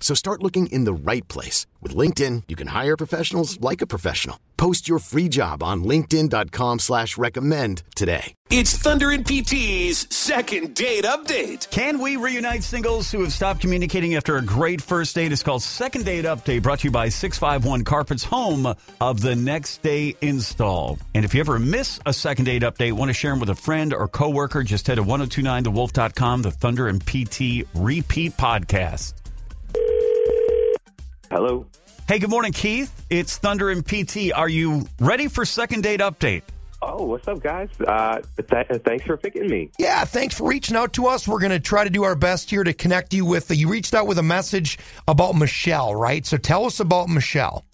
So start looking in the right place. With LinkedIn, you can hire professionals like a professional. Post your free job on linkedin.com slash recommend today. It's Thunder and PT's second date update. Can we reunite singles who have stopped communicating after a great first date? It's called Second Date Update, brought to you by 651 Carpets, home of the next day install. And if you ever miss a second date update, want to share them with a friend or coworker, just head to 1029thewolf.com, the Thunder and PT repeat podcast. Hello. Hey, good morning, Keith. It's Thunder and PT. Are you ready for second date update? Oh, what's up, guys? Uh, th- thanks for picking me. Yeah, thanks for reaching out to us. We're going to try to do our best here to connect you with. You reached out with a message about Michelle, right? So tell us about Michelle.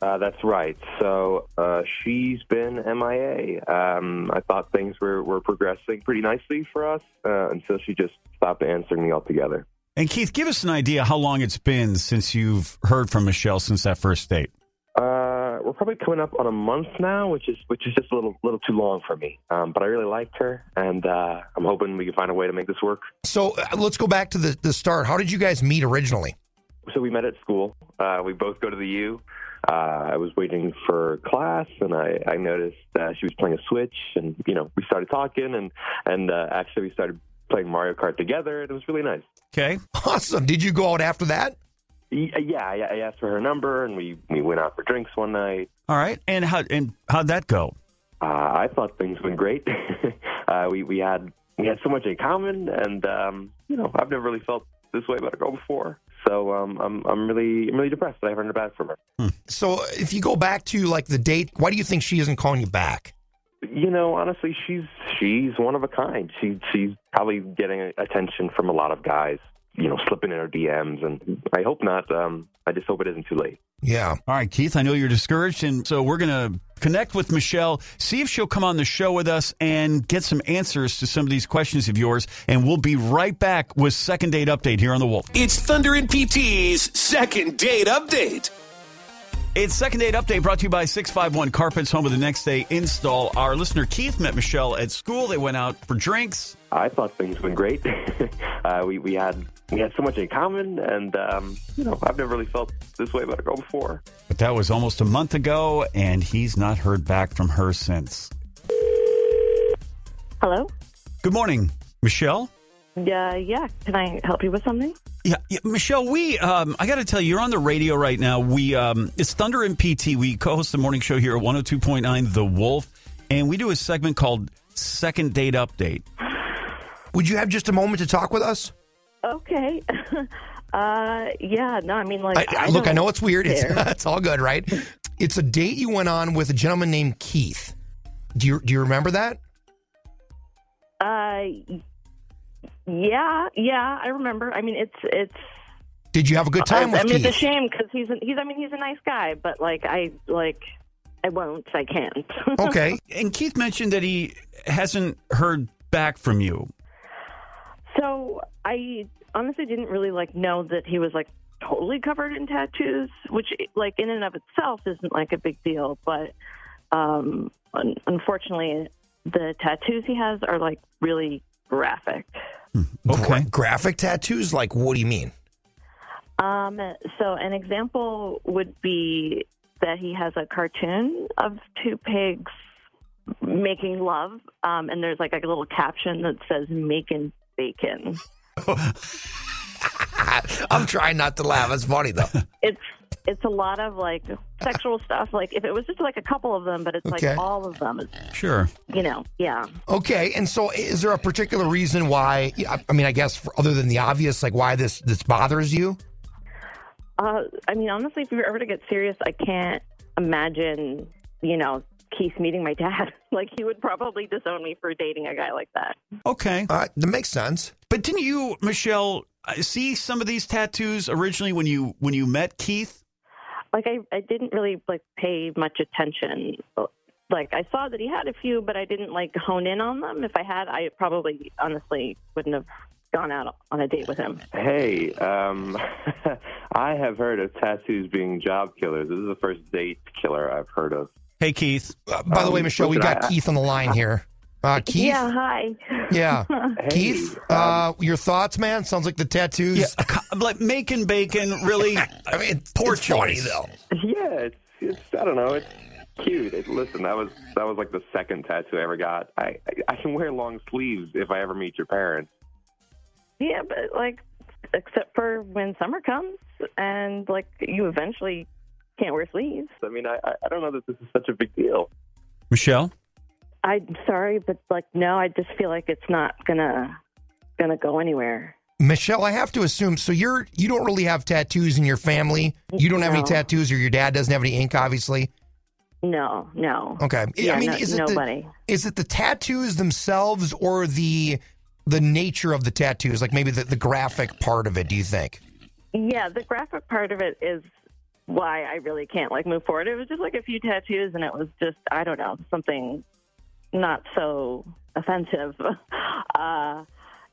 Uh, that's right. So uh, she's been MIA. Um, I thought things were, were progressing pretty nicely for us uh, until she just stopped answering me altogether. And Keith, give us an idea how long it's been since you've heard from Michelle since that first date. Uh, we're probably coming up on a month now, which is which is just a little little too long for me. Um, but I really liked her, and uh, I'm hoping we can find a way to make this work. So uh, let's go back to the, the start. How did you guys meet originally? So we met at school. Uh, we both go to the U. Uh, I was waiting for class, and I, I noticed uh, she was playing a Switch, and you know we started talking, and and uh, actually we started playing Mario Kart together, it was really nice. Okay. Awesome. Did you go out after that? Yeah, I, I asked for her number, and we we went out for drinks one night. All right. And how and how'd that go? Uh, I thought things went great. uh, we we had we had so much in common, and um, you know I've never really felt this way about a girl before. So um, I'm I'm really I'm really depressed that I haven't heard back from her. So if you go back to like the date, why do you think she isn't calling you back? You know, honestly, she's she's one of a kind. She she's probably getting attention from a lot of guys. You know, slipping in her DMs, and I hope not. Um, I just hope it isn't too late. Yeah. All right, Keith, I know you're discouraged. And so we're going to connect with Michelle, see if she'll come on the show with us and get some answers to some of these questions of yours. And we'll be right back with Second Date Update here on The Wolf. It's Thunder and PT's second date update. It's Second Date Update brought to you by 651 Carpets, home of the next day install. Our listener Keith met Michelle at school. They went out for drinks. I thought things went great. uh, we we had we had so much in common, and um, you know I've never really felt this way about a girl before. But that was almost a month ago, and he's not heard back from her since. Hello? Good morning, Michelle. Yeah, yeah. Can I help you with something? Yeah, yeah Michelle, we um, I got to tell you, you're on the radio right now. We um, it's Thunder and PT. We co-host the morning show here at 102.9 The Wolf, and we do a segment called Second Date Update. Would you have just a moment to talk with us? Okay. uh, yeah. No, I mean, like, I, I, look, I know it's weird. It's, it's all good, right? It's a date you went on with a gentleman named Keith. Do you do you remember that? Uh, yeah, yeah. I remember. I mean, it's it's. Did you have a good time I, with I mean, Keith? it's a shame because he's a, he's. I mean, he's a nice guy, but like, I like, I won't. I can't. Okay. And Keith mentioned that he hasn't heard back from you. So I honestly didn't really like know that he was like totally covered in tattoos, which like in and of itself isn't like a big deal, but um un- unfortunately the tattoos he has are like really graphic. Gra- graphic tattoos? Like, what do you mean? Um so an example would be that he has a cartoon of two pigs making love um and there's like a little caption that says making bacon. I'm trying not to laugh. It's funny though. It's it's a lot of like sexual stuff. Like if it was just like a couple of them, but it's Okay. like all of them. It's, Sure. you know, yeah. Okay, and so is there a particular reason why? I I mean, I guess for, other than the obvious, like why this this bothers you? Uh, I mean, honestly, if we were ever to get serious, I can't imagine, you know, Keith meeting my dad. like he would probably disown me for dating a guy like that. Okay. Uh, that makes sense. But didn't you, Michelle, uh, see some of these tattoos originally when you when you met Keith? Like I, I didn't really like pay much attention. Like I saw that he had a few, but I didn't like hone in on them. If I had, I probably honestly wouldn't have gone out on a date with him. Hey, um, I have heard of tattoos being job killers. This is the first date killer I've heard of. Hey, Keith. Uh, by the Um, way, Michelle, we listen, got I- Keith on the line here. Uh, Keith, Yeah, hi. yeah, Hey, Keith, um, uh, your thoughts, man? Sounds like the tattoos. Yeah, co- like making bacon, really. I mean, it's, Poor it's funny though. Yeah, it's, it's I don't know, it's cute. It, listen, that was that was like the second tattoo I ever got. I, I I can wear long sleeves if I ever meet your parents. Yeah, but like, except for when summer comes and like you eventually can't wear sleeves. I mean, I I I don't know that this is such a big deal. Michelle? I'm sorry, but like, no, I just feel like it's not gonna gonna go anywhere. Michelle, I have to assume. So you're you don't really have tattoos in your family. You don't have any tattoos, or your dad doesn't have any ink, obviously. No, no. Okay. Yeah, I mean, no- is it nobody. the is it the tattoos themselves, or the the nature of the tattoos? Like maybe the, the graphic part of it. Do you think? Yeah, the graphic part of it is why I really can't like move forward. It was just like a few tattoos, and it was just I don't know something not so offensive. uh,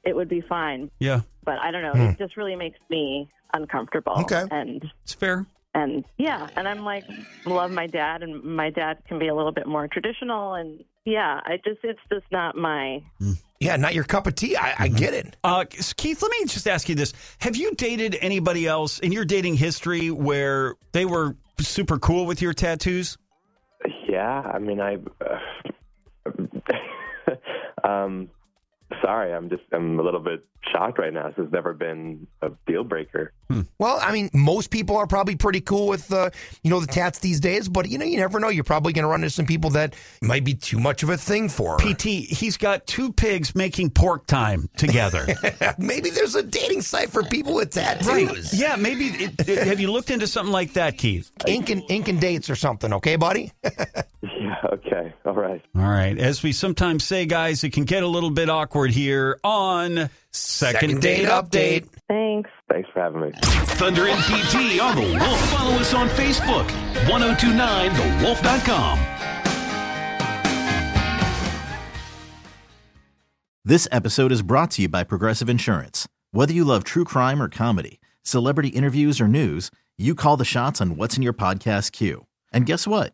it would be fine, Yeah, but I don't know. Hmm. It just really makes me uncomfortable. Okay. and it's fair. and yeah, and I'm like love my dad, and my dad can be a little bit more traditional, and yeah, I just it's just not my. Yeah, not your cup of tea. I, I get it. Uh, Keith, let me just ask you this: Have you dated anybody else in your dating history where they were super cool with your tattoos? Yeah, I mean, I. Uh, um, sorry, I'm just I'm a little bit shocked right now. This has never been a deal breaker. Well, I mean, most people are probably pretty cool with uh, you know the tats these days, but you know you never know. You're probably going to run into some people that might be too much of a thing for. PT, he's got two pigs making pork time together. maybe there's a dating site for people with tattoos. Yeah, maybe. It, it- have you looked into something like that, Keith? Ink and ink and dates or something. Okay, buddy. Yeah. Okay. All right. All right. As we sometimes say, guys, it can get a little bit awkward here on Second, Date Update. Thanks. Thanks for having me. Thunder and PT on the Wolf. Follow us on Facebook. 1029thewolf.com. This episode is brought to you by Progressive Insurance. Whether you love true crime or comedy, celebrity interviews or news, you call the shots on what's in your podcast queue. And guess what?